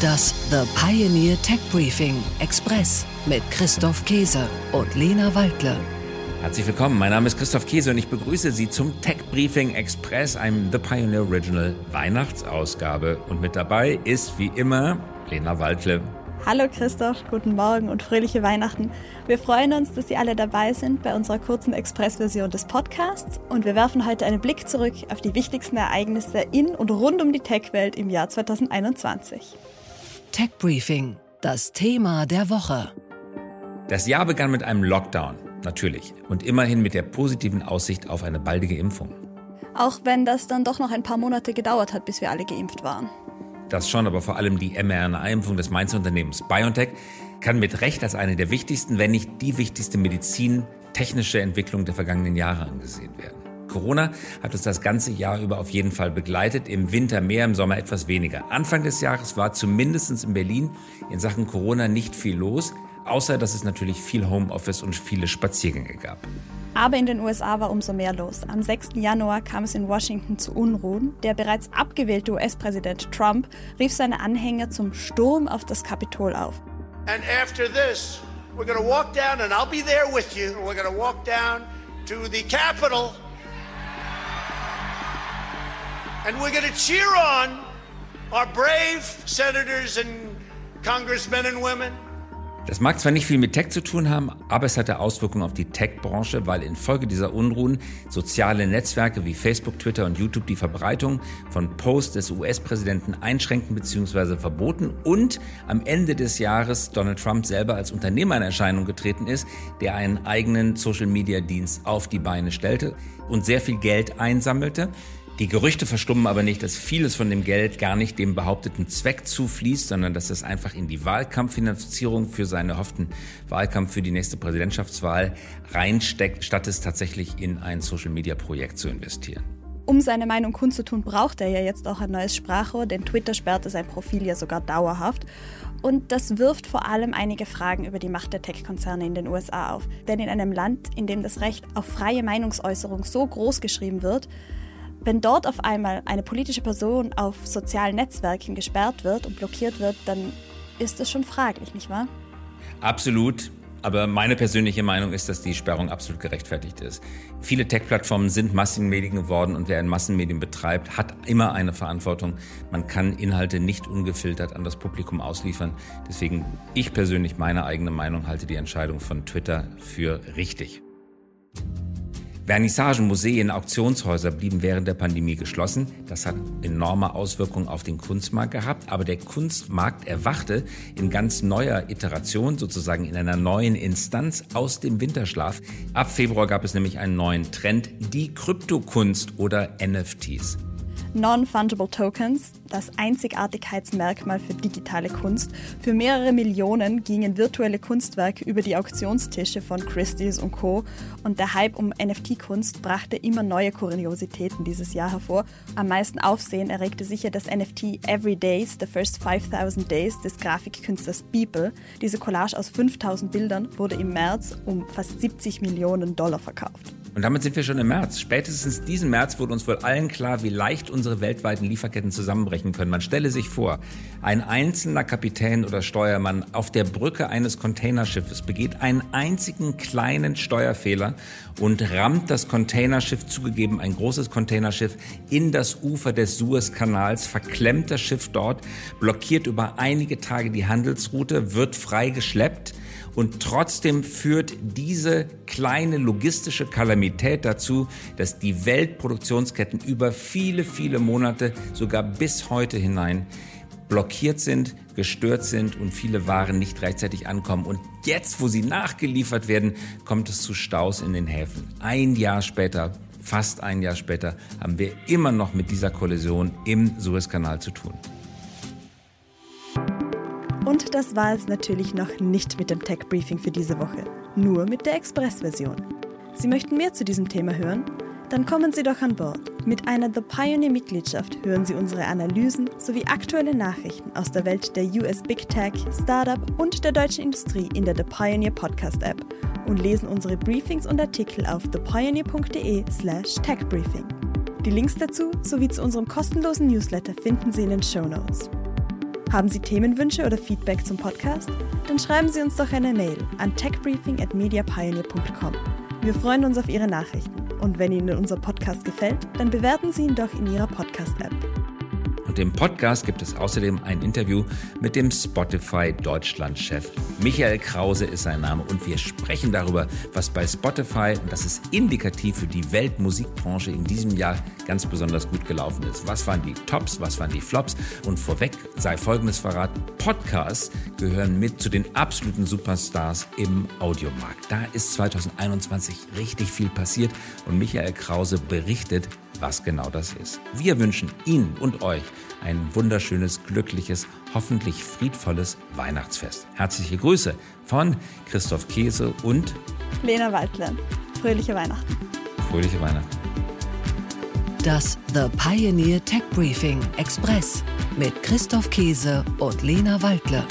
Das The Pioneer Tech Briefing Express mit Christoph Käse und Lena Waldle. Herzlich willkommen, mein Name ist Christoph Käse und ich begrüße Sie zum Tech Briefing Express, einem The Pioneer Original Weihnachtsausgabe. Und mit dabei ist wie immer Lena Waldle. Hallo Christoph, guten Morgen und fröhliche Weihnachten. Wir freuen uns, dass Sie alle dabei sind bei unserer kurzen Express-Version des Podcasts und wir werfen heute einen Blick zurück auf die wichtigsten Ereignisse in und rund um die Tech-Welt im Jahr 2021. Tech Briefing, das Thema der Woche. Das Jahr begann mit einem Lockdown, natürlich, und immerhin mit der positiven Aussicht auf eine baldige Impfung. Auch wenn das dann doch noch ein paar Monate gedauert hat, bis wir alle geimpft waren. Das schon, aber vor allem die mRNA-Impfung des Mainzer Unternehmens BioNTech kann mit Recht als eine der wichtigsten, wenn nicht die wichtigste medizintechnische Entwicklung der vergangenen Jahre angesehen werden. Corona hat uns das ganze Jahr über auf jeden Fall begleitet, im Winter mehr, im Sommer etwas weniger. Anfang des Jahres war zumindest in Berlin in Sachen Corona nicht viel los, außer dass es natürlich viel Homeoffice und viele Spaziergänge gab. Aber in den USA war umso mehr los. Am 6. Januar kam es in Washington zu Unruhen. Der bereits abgewählte US-Präsident Trump rief seine Anhänger zum Sturm auf das Kapitol auf. And after this, we're going to walk down and I'll be there with you. We're going to walk down to the Capitol. And we're going to cheer on our brave senators and congressmen and women. Das mag zwar nicht viel mit Tech zu tun haben, aber es hatte Auswirkungen auf die Tech-Branche, weil infolge dieser Unruhen soziale Netzwerke wie Facebook, Twitter und YouTube die Verbreitung von Posts des US-Präsidenten einschränken bzw. verboten und am Ende des Jahres Donald Trump selber als Unternehmer in Erscheinung getreten ist, der einen eigenen Social-Media-Dienst auf die Beine stellte und sehr viel Geld einsammelte. Die Gerüchte verstummen aber nicht, dass vieles von dem Geld gar nicht dem behaupteten Zweck zufließt, sondern dass es einfach in die Wahlkampffinanzierung für seinen erhofften Wahlkampf für die nächste Präsidentschaftswahl reinsteckt, statt es tatsächlich in ein Social-Media-Projekt zu investieren. Um seine Meinung kundzutun, braucht er ja jetzt auch ein neues Sprachrohr, denn Twitter sperrte sein Profil ja sogar dauerhaft. Und das wirft vor allem einige Fragen über die Macht der Tech-Konzerne in den USA auf. Denn in einem Land, in dem das Recht auf freie Meinungsäußerung so groß geschrieben wird, wenn dort auf einmal eine politische Person auf sozialen Netzwerken gesperrt wird und blockiert wird, dann ist das schon fraglich, nicht wahr? Absolut. Aber meine persönliche Meinung ist, dass die Sperrung absolut gerechtfertigt ist. Viele Tech-Plattformen sind Massenmedien geworden und wer ein Massenmedien betreibt, hat immer eine Verantwortung. Man kann Inhalte nicht ungefiltert an das Publikum ausliefern. Deswegen, ich persönlich, meine eigene Meinung, halte die Entscheidung von Twitter für richtig. Vernissagen, Museen, Auktionshäuser blieben während der Pandemie geschlossen. Das hat enorme Auswirkungen auf den Kunstmarkt gehabt. Aber der Kunstmarkt erwachte in ganz neuer Iteration, sozusagen in einer neuen Instanz aus dem Winterschlaf. Ab Februar gab es nämlich einen neuen Trend, die Kryptokunst oder NFTs. Non-Fungible Tokens, das Einzigartigkeitsmerkmal für digitale Kunst. Für mehrere Millionen gingen virtuelle Kunstwerke über die Auktionstische von Christie's und Co. Und der Hype um NFT-Kunst brachte immer neue Kuriositäten dieses Jahr hervor. Am meisten Aufsehen erregte sicher das NFT Every Days, The First 5000 Days des Grafikkünstlers Beeple. Diese Collage aus 5000 Bildern wurde im März um fast 70 Millionen Dollar verkauft. Und damit sind wir schon im März. Spätestens diesen März wurde uns wohl allen klar, wie leicht unsere weltweiten Lieferketten zusammenbrechen können. Man stelle sich vor, ein einzelner Kapitän oder Steuermann auf der Brücke eines Containerschiffes begeht einen einzigen kleinen Steuerfehler und rammt das Containerschiff, zugegeben ein großes Containerschiff, in das Ufer des Suezkanals, verklemmt das Schiff dort, blockiert über einige Tage die Handelsroute, wird freigeschleppt und trotzdem führt diese kleine logistische Kalamität dazu, dass die Weltproduktionsketten über viele, viele Monate, sogar bis heute hinein, blockiert sind, gestört sind und viele Waren nicht rechtzeitig ankommen. Und jetzt, wo sie nachgeliefert werden, kommt es zu Staus in den Häfen. Ein Jahr später, fast ein Jahr später, haben wir immer noch mit dieser Kollision im Suezkanal zu tun. Und das war es natürlich noch nicht mit dem Tech Briefing für diese Woche, nur mit der Express-Version. Sie möchten mehr zu diesem Thema hören? Dann kommen Sie doch an Bord. Mit einer The Pioneer-Mitgliedschaft hören Sie unsere Analysen sowie aktuelle Nachrichten aus der Welt der US Big Tech, Startup und der deutschen Industrie in der The Pioneer Podcast App und lesen unsere Briefings und Artikel auf thepioneer.de/slash techbriefing. Die Links dazu sowie zu unserem kostenlosen Newsletter finden Sie in den Show Notes. Haben Sie Themenwünsche oder Feedback zum Podcast? Dann schreiben Sie uns doch eine Mail an techbriefing@mediapioneer.com. Wir freuen uns auf Ihre Nachrichten und wenn Ihnen unser Podcast gefällt, dann bewerten Sie ihn doch in Ihrer Podcast-App. Und im Podcast gibt es außerdem ein Interview mit dem Spotify Deutschland-Chef. Michael Krause ist sein Name und wir sprechen darüber, was bei Spotify, und das ist indikativ für die Weltmusikbranche in diesem Jahr ganz besonders gut gelaufen ist. Was waren die Tops, was waren die Flops? Und vorweg sei folgendes Verrat, Podcasts gehören mit zu den absoluten Superstars im Audiomarkt. Da ist 2021 richtig viel passiert und Michael Krause berichtet, was genau das ist. Wir wünschen Ihnen und euch ein wunderschönes, glückliches, hoffentlich friedvolles Weihnachtsfest. Herzliche Grüße von Christoph Käse und Lena Waldle. Fröhliche Weihnachten. Fröhliche Weihnachten. Das The Pioneer Tech Briefing Express mit Christoph Käse und Lena Waldle.